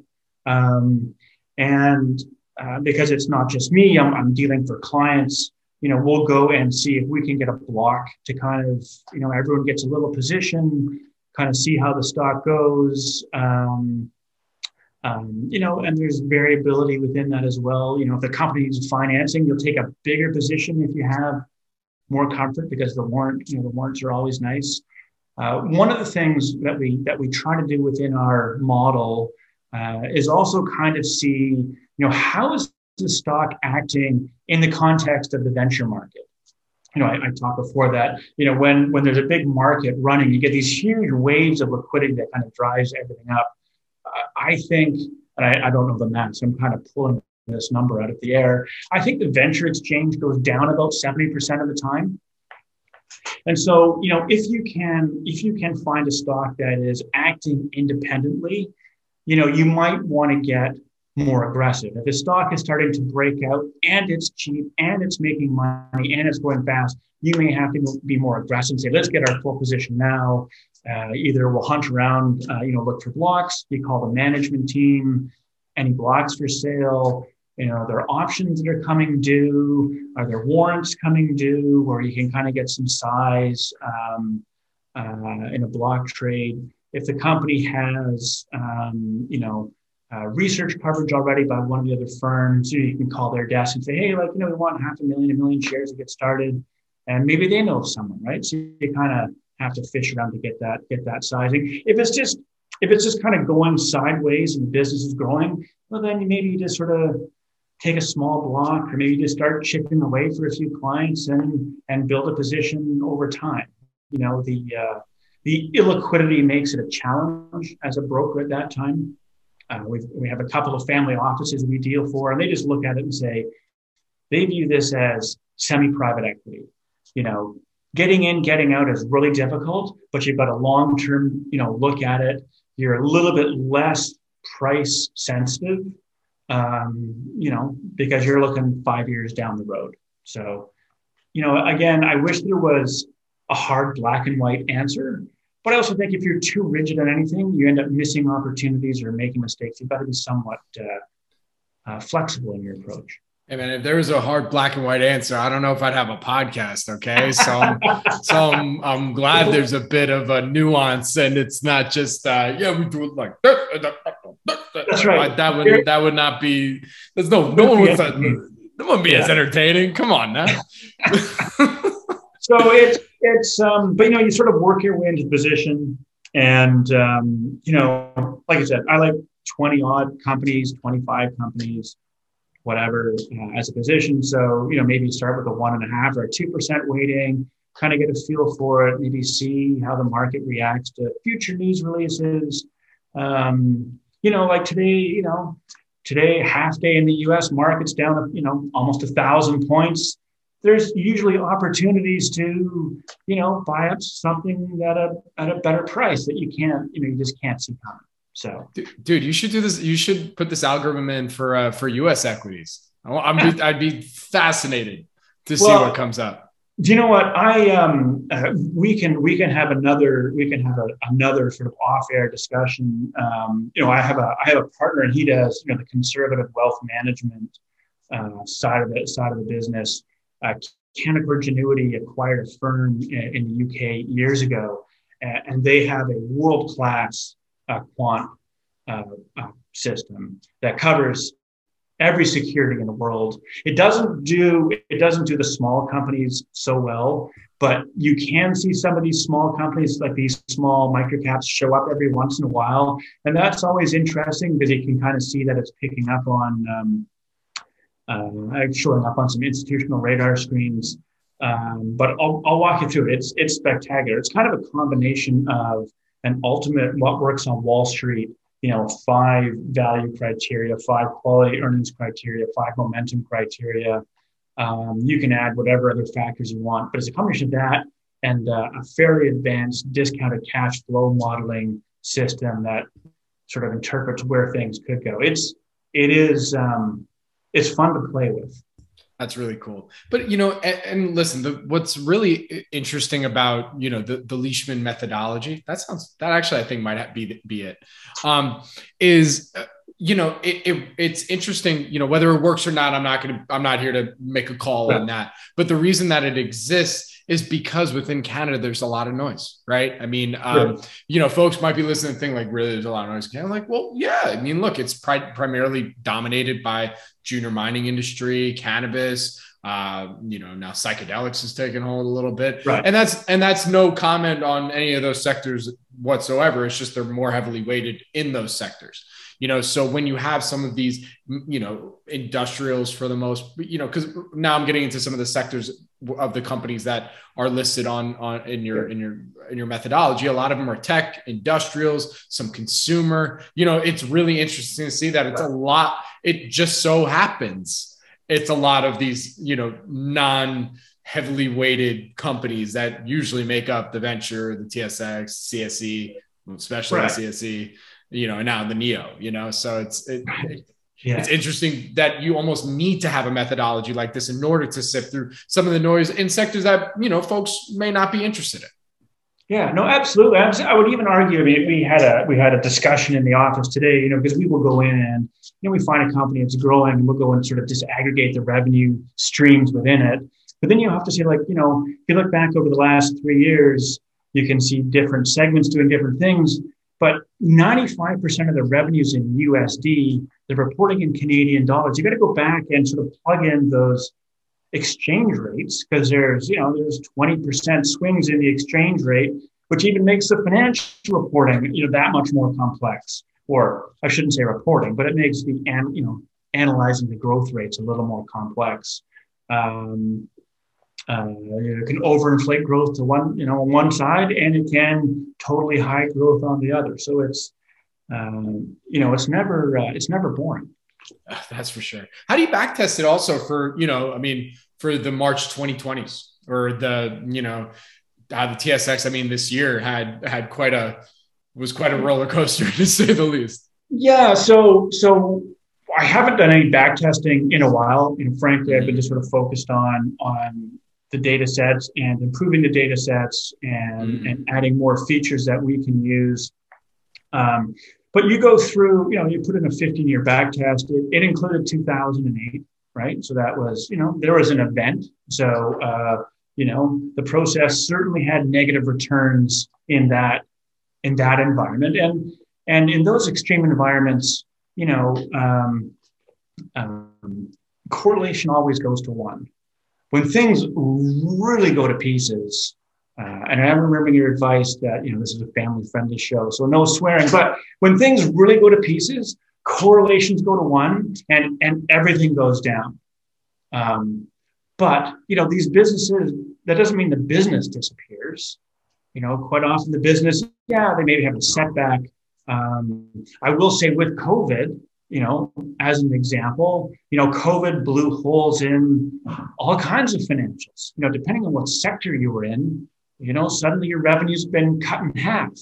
Um, and uh, because it's not just me, I'm, I'm dealing for clients. You know, we'll go and see if we can get a block to kind of, you know, everyone gets a little position, kind of see how the stock goes. Um, um, you know, and there's variability within that as well. You know, if the company is financing, you'll take a bigger position if you have more comfort because the warrant, you know, the warrants are always nice. Uh, one of the things that we that we try to do within our model uh, is also kind of see, you know, how is the stock acting in the context of the venture market? You know, I, I talked before that, you know, when, when there's a big market running, you get these huge waves of liquidity that kind of drives everything up. Uh, I think, and I, I don't know the math, so I'm kind of pulling this number out of the air. I think the venture exchange goes down about 70% of the time. And so, you know, if you can, if you can find a stock that is acting independently you know, you might want to get more aggressive. If the stock is starting to break out and it's cheap and it's making money and it's going fast, you may have to be more aggressive and say, let's get our full position now. Uh, either we'll hunt around, uh, you know, look for blocks. You call the management team, any blocks for sale. You know, are there options that are coming due? Are there warrants coming due where you can kind of get some size um, uh, in a block trade? If the company has, um, you know, uh, research coverage already by one of the other firms, you, can call their desk and say, hey, like, you know, we want half a million, a million shares to get started. And maybe they know someone, right? So you kind of have to fish around to get that, get that sizing. If it's just, if it's just kind of going sideways and the business is growing, well, then maybe you just sort of take a small block or maybe just start chipping away for a few clients and, and build a position over time. You know, the, uh, the illiquidity makes it a challenge as a broker at that time. Uh, we have a couple of family offices we deal for, and they just look at it and say they view this as semi-private equity. You know, getting in, getting out is really difficult, but you've got a long-term, you know, look at it. You're a little bit less price sensitive, um, you know, because you're looking five years down the road. So, you know, again, I wish there was a hard black and white answer. But I also think if you're too rigid on anything, you end up missing opportunities or making mistakes. You've got to be somewhat uh, uh, flexible in your approach. Hey man, if there was a hard black and white answer, I don't know if I'd have a podcast. Okay, so I'm, so I'm, I'm glad there's a bit of a nuance, and it's not just uh, yeah we do it like that's right. That would that would not be. There's no no one would no one be yeah. as entertaining. Come on now. so it's it's um, but you know, you sort of work your way into the position, and um, you know, like I said, I like twenty odd companies, twenty five companies, whatever, uh, as a position. So you know, maybe start with a one and a half or a two percent weighting, kind of get a feel for it, maybe see how the market reacts to future news releases. Um, you know, like today, you know, today half day in the U.S. market's down, you know, almost a thousand points there's usually opportunities to, you know, buy up something at a at a better price that you can't, you know, you just can't see coming. So, dude, you should do this. You should put this algorithm in for uh, for U.S. equities. I'm, I'd be fascinated to see well, what comes up. Do you know what I um uh, we can we can have another we can have a, another sort of off air discussion. Um, you know, I have a I have a partner and he does you know the conservative wealth management uh, side of the side of the business uh, Canaccord Genuity acquired a firm in, in the UK years ago, and, and they have a world class uh, quant uh, uh, system that covers every security in the world. It doesn't do it doesn't do the small companies so well, but you can see some of these small companies like these small microcaps show up every once in a while, and that's always interesting because you can kind of see that it's picking up on um, uh, showing up on some institutional radar screens. Um, but I'll, I'll walk you through it. It's it's spectacular. It's kind of a combination of an ultimate what works on Wall Street, you know, five value criteria, five quality earnings criteria, five momentum criteria. Um, you can add whatever other factors you want, but it's a combination of that and uh, a fairly advanced discounted cash flow modeling system that sort of interprets where things could go. It's it is um, it's fun to play with. That's really cool. But you know, and, and listen, the, what's really interesting about you know the the Leishman methodology that sounds that actually I think might be be it um, is uh, you know it, it, it's interesting you know whether it works or not. I'm not gonna I'm not here to make a call on that. But the reason that it exists is because within Canada there's a lot of noise, right? I mean, um, you know, folks might be listening and think like, really, there's a lot of noise. I'm like, well, yeah. I mean, look, it's pri- primarily dominated by junior mining industry, cannabis. Uh, you know, now psychedelics has taken hold a little bit, right. and that's and that's no comment on any of those sectors whatsoever. It's just they're more heavily weighted in those sectors you know so when you have some of these you know industrials for the most you know because now i'm getting into some of the sectors of the companies that are listed on on in your in your in your methodology. A lot of them are tech industrials some consumer. You know it's really interesting to see that it's a lot it just so happens it's a lot of these you know non heavily weighted companies that usually make up the venture the tsx cse especially right. the cse you know, and now the Neo, you know, so it's, it, yeah. it's interesting that you almost need to have a methodology like this in order to sift through some of the noise in sectors that, you know, folks may not be interested in. Yeah, no, absolutely. I would even argue. I mean, we had a we had a discussion in the office today. You know, because we will go in and you know we find a company that's growing, and we'll go and sort of disaggregate the revenue streams within it. But then you have to say, like, you know, if you look back over the last three years, you can see different segments doing different things. But 95% of the revenues in USD, they're reporting in Canadian dollars. You got to go back and sort of plug in those exchange rates because there's, you know, there's 20% swings in the exchange rate, which even makes the financial reporting, you know, that much more complex. Or I shouldn't say reporting, but it makes the, you know, analyzing the growth rates a little more complex. Um, uh, it can overinflate growth to one, you know, on one side, and it can totally high growth on the other. So it's, um, you know, it's never uh, it's never boring. That's for sure. How do you backtest it also for you know, I mean, for the March 2020s or the you know, uh, the TSX? I mean, this year had had quite a was quite a roller coaster to say the least. Yeah. So so I haven't done any back testing in a while. You know, frankly, I've been just sort of focused on on the data sets and improving the data sets and, mm. and adding more features that we can use. Um, but you go through, you know, you put in a 15 year back test. It, it, included 2008, right? So that was, you know, there was an event. So, uh, you know, the process certainly had negative returns in that in that environment, and and in those extreme environments, you know, um, um, correlation always goes to one when things really go to pieces, uh, and I'm remembering your advice that you know this is a family-friendly show, so no swearing. But when things really go to pieces, correlations go to one, and and everything goes down. Um, but you know these businesses, that doesn't mean the business disappears. You know, quite often the business, yeah, they maybe have a setback. Um, I will say with COVID, you know, as an example, you know, COVID blew holes in all kinds of financials. You know, depending on what sector you were in, you know, suddenly your revenue's been cut in half.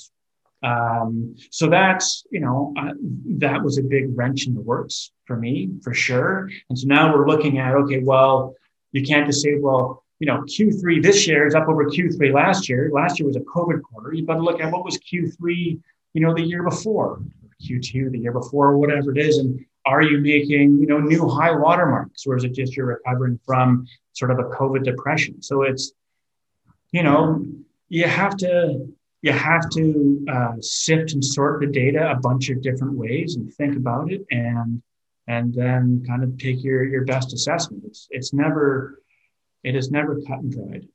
Um, so that's, you know, uh, that was a big wrench in the works for me, for sure. And so now we're looking at, okay, well, you can't just say, well, you know, Q3 this year is up over Q3 last year. Last year was a COVID quarter. You've got to look at what was Q3, you know, the year before. Q2 the year before, or whatever it is, and are you making you know new high watermarks, or is it just you're recovering from sort of a COVID depression? So it's you know you have to you have to uh, sift and sort the data a bunch of different ways and think about it and and then kind of take your your best assessment. It's it's never it is never cut and dried.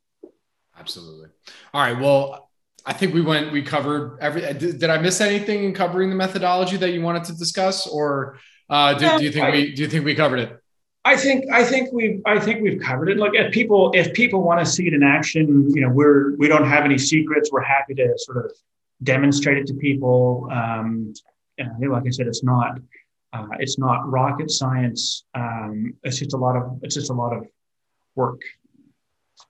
Absolutely. All right. Well, I think we went, we covered every. Did, did, I miss anything in covering the methodology that you wanted to discuss, or uh, do, do, you think I, we do you think we covered it? I think I think we've I think we've covered it. Look, if people if people want to see it in action, you know, we're we don't have any secrets. We're happy to sort of demonstrate it to people. Um, and like I said, it's not uh, it's not rocket science. Um, it's just a lot of it's just a lot of work.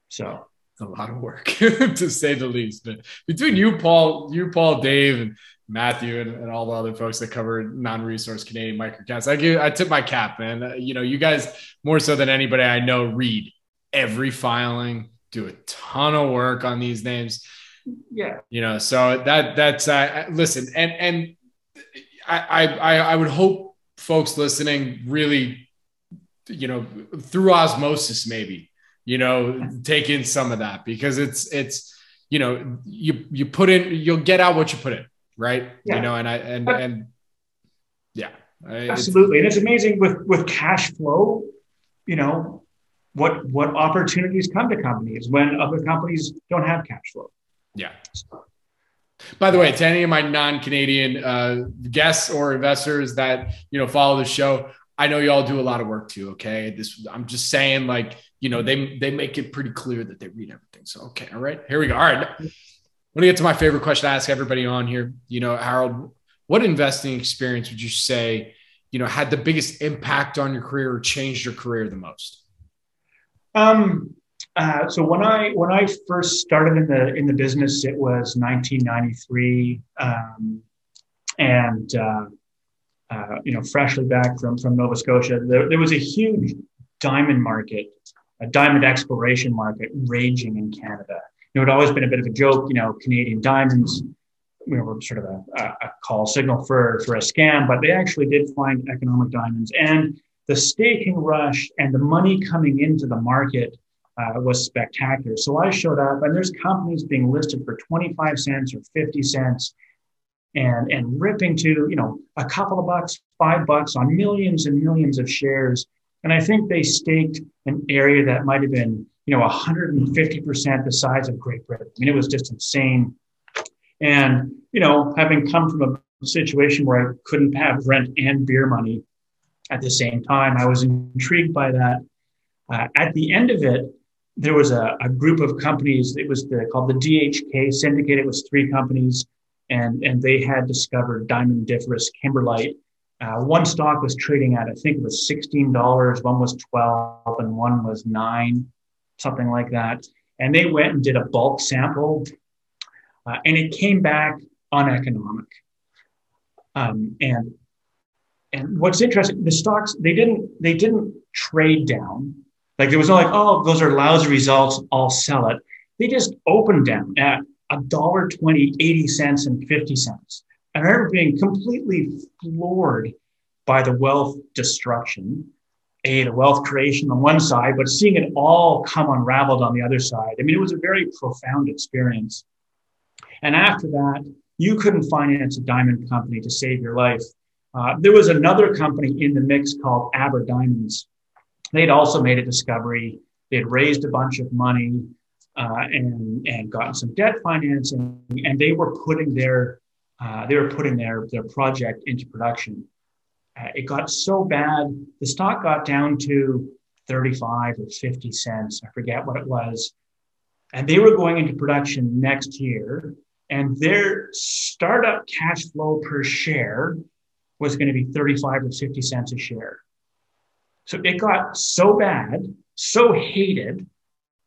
So a lot of work to say the least. But between you, Paul, you, Paul, Dave, and Matthew, and, and all the other folks that cover non-resource Canadian microcaps, I give I tip my cap, man. Uh, you know, you guys more so than anybody I know read every filing, do a ton of work on these names. Yeah, you know, so that that's uh, listen, and and I I I would hope folks listening really, you know, through osmosis maybe you know, take in some of that because it's it's you know you you put in you'll get out what you put in, right? Yeah. You know, and I and and yeah, absolutely, and it's amazing with with cash flow. You know, what what opportunities come to companies when other companies don't have cash flow. Yeah. By the way, to any of my non-Canadian uh, guests or investors that you know follow the show, I know y'all do a lot of work too. Okay, this I'm just saying, like you know, they they make it pretty clear that they read everything. So okay, all right, here we go. All right, let me get to my favorite question I ask everybody on here. You know, Harold, what investing experience would you say, you know, had the biggest impact on your career or changed your career the most? Um. Uh, so when I when I first started in the in the business, it was 1993, um, and uh, uh, you know, freshly back from from Nova Scotia, there, there was a huge diamond market a diamond exploration market raging in Canada. You know, it always been a bit of a joke, you know, Canadian diamonds, you know, were sort of a, a, call signal for, for a scam, but they actually did find economic diamonds. And the staking rush and the money coming into the market uh, was spectacular. So I showed up, and there's companies being listed for 25 cents or 50 cents and, and ripping to, you know, a couple of bucks, five bucks on millions and millions of shares and I think they staked an area that might have been, you know, 150% the size of Great Britain. I mean, it was just insane. And, you know, having come from a situation where I couldn't have rent and beer money at the same time, I was intrigued by that. Uh, at the end of it, there was a, a group of companies. It was the, called the DHK Syndicate. It was three companies, and and they had discovered diamondiferous kimberlite uh, one stock was trading at, I think it was $16, one was 12 and one was nine, something like that. And they went and did a bulk sample uh, and it came back uneconomic. Um, and, and what's interesting, the stocks, they didn't, they didn't trade down. Like there was no like, oh, those are lousy results. I'll sell it. They just opened down at a dollar 20, 80 cents and 50 cents. I remember being completely floored by the wealth destruction, a the wealth creation on one side, but seeing it all come unraveled on the other side. I mean, it was a very profound experience. And after that, you couldn't finance a diamond company to save your life. Uh, there was another company in the mix called Aber Diamonds. They'd also made a discovery. They'd raised a bunch of money uh, and and gotten some debt financing, and they were putting their uh, they were putting their, their project into production. Uh, it got so bad, the stock got down to 35 or 50 cents. I forget what it was. And they were going into production next year, and their startup cash flow per share was going to be 35 or 50 cents a share. So it got so bad, so hated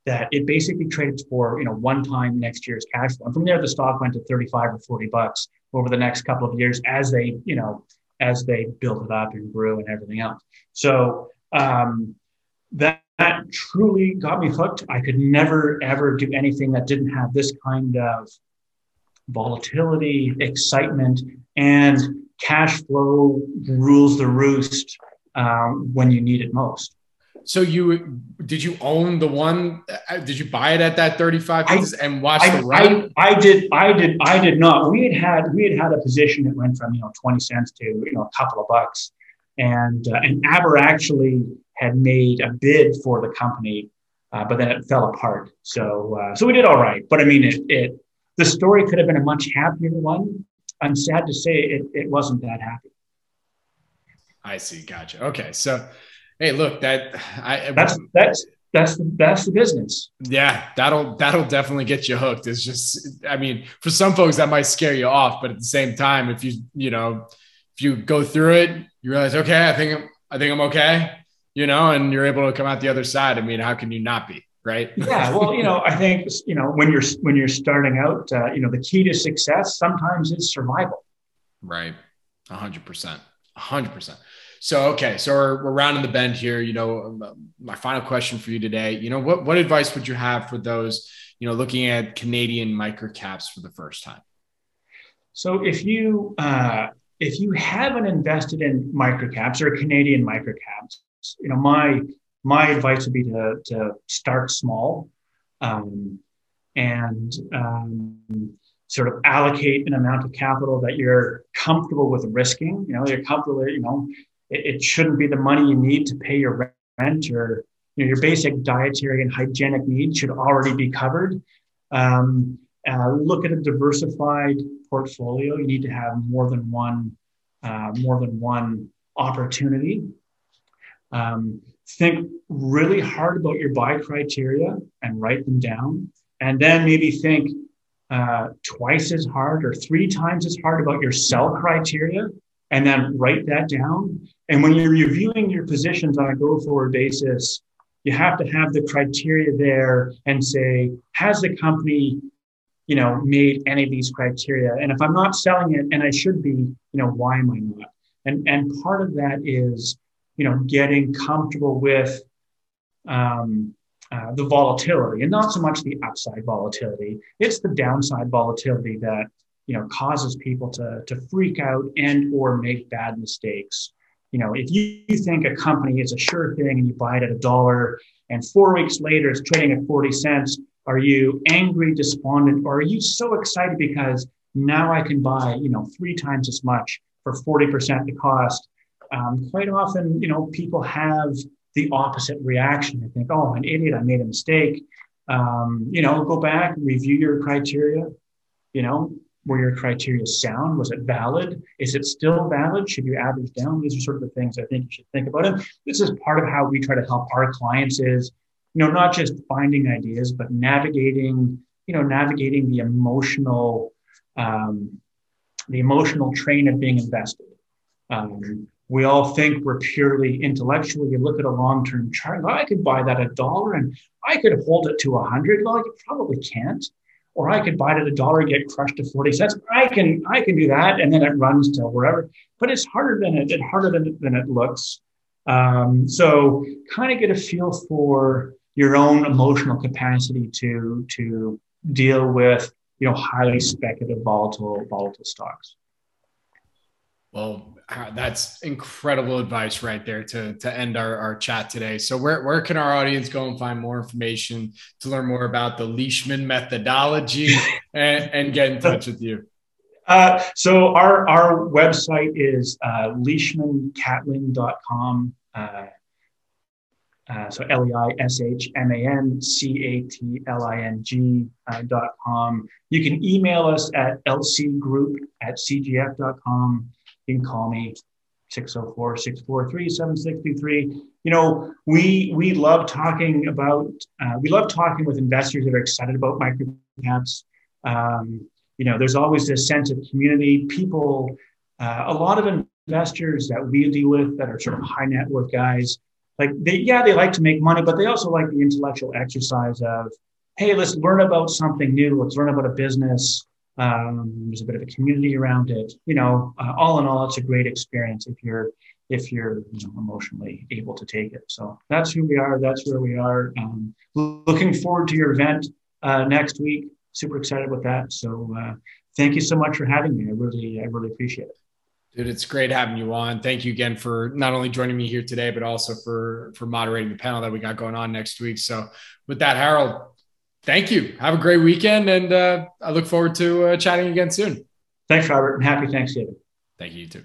that it basically traded for you know one time next year's cash flow. And from there, the stock went to 35 or 40 bucks over the next couple of years as they you know as they built it up and grew and everything else. So um, that, that truly got me hooked. I could never ever do anything that didn't have this kind of volatility, excitement, and cash flow rules the roost um, when you need it most. So you did you own the one? Uh, did you buy it at that 35 I, and watch I, the run? I, I, did. I did. I did not. We had had we had had a position that went from you know 20 cents to you know a couple of bucks, and uh, and Aber actually had made a bid for the company, uh, but then it fell apart. So uh, so we did all right. But I mean, it, it the story could have been a much happier one. I'm sad to say it, it wasn't that happy. I see. Gotcha. Okay. So Hey, look, that I that's that's that's the that's the business. Yeah, that'll that'll definitely get you hooked. It's just, I mean, for some folks that might scare you off, but at the same time, if you you know, if you go through it, you realize, okay, I think I'm, I think I'm okay, you know, and you're able to come out the other side. I mean, how can you not be? Right. yeah. Well, you know, I think, you know, when you're, when you're starting out, uh, you know, the key to success sometimes is survival. Right. A hundred percent. Hundred percent. So, okay. So we're, we're rounding the bend here. You know, um, my final question for you today, you know, what, what advice would you have for those, you know, looking at Canadian micro caps for the first time? So if you, uh, if you haven't invested in microcaps or Canadian microcaps, you know, my my advice would be to, to start small um, and um, sort of allocate an amount of capital that you're comfortable with risking. You know, you're comfortable, you know, it, it shouldn't be the money you need to pay your rent or you know, your basic dietary and hygienic needs should already be covered. Um, uh, look at a diversified portfolio. You need to have more than one, uh, more than one opportunity. Um, think really hard about your buy criteria and write them down, and then maybe think uh, twice as hard or three times as hard about your sell criteria, and then write that down. And when you're reviewing your positions on a go-forward basis, you have to have the criteria there and say, has the company you know, made any of these criteria. And if I'm not selling it and I should be, you know, why am I not? And and part of that is, you know, getting comfortable with um, uh, the volatility and not so much the upside volatility. It's the downside volatility that you know causes people to to freak out and or make bad mistakes. You know, if you, think a company is a sure thing and you buy it at a dollar, and four weeks later it's trading at forty cents, are you angry, despondent, or are you so excited because now I can buy, you know, three times as much for 40% the cost? Um, quite often, you know, people have the opposite reaction. They think, oh, I'm an idiot, I made a mistake. Um, you know, go back, review your criteria. You know, were your criteria sound? Was it valid? Is it still valid? Should you average down? These are sort of the things I think you should think about. And this is part of how we try to help our clients is you know, not just finding ideas, but navigating, you know, navigating the emotional, um, the emotional train of being invested. Um, we all think we're purely intellectual. You look at a long-term chart. Well, I could buy that a dollar, and I could hold it to a hundred. Well, you probably can't. Or I could buy it at a dollar, get crushed to forty cents. I can, I can do that, and then it runs to wherever. But it's harder than it, harder than, than it looks. Um, so, kind of get a feel for your own emotional capacity to to deal with you know highly speculative volatile volatile stocks well uh, that's incredible advice right there to to end our, our chat today so where, where can our audience go and find more information to learn more about the leishman methodology and, and get in touch with you uh, so our our website is uh, leishmancatling.com uh, uh, so L E I S H M A N C A T L I N G uh, dot com. You can email us at lcgroup at cgf dot com. You can call me 604 643 7623. You know, we, we love talking about, uh, we love talking with investors that are excited about microcaps. Um, you know, there's always this sense of community. People, uh, a lot of investors that we deal with that are sort of high net worth guys, like they yeah they like to make money but they also like the intellectual exercise of hey let's learn about something new let's learn about a business um, there's a bit of a community around it. You know uh, all in all it's a great experience if you're if you're you know, emotionally able to take it. So that's who we are that's where we are. Um, looking forward to your event uh, next week. Super excited with that. So uh, thank you so much for having me. I really i really appreciate it. Dude, it's great having you on. Thank you again for not only joining me here today, but also for for moderating the panel that we got going on next week. So, with that, Harold, thank you. Have a great weekend, and uh, I look forward to uh, chatting again soon. Thanks, Robert, and happy Thanksgiving. Thank you, you too.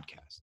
podcast.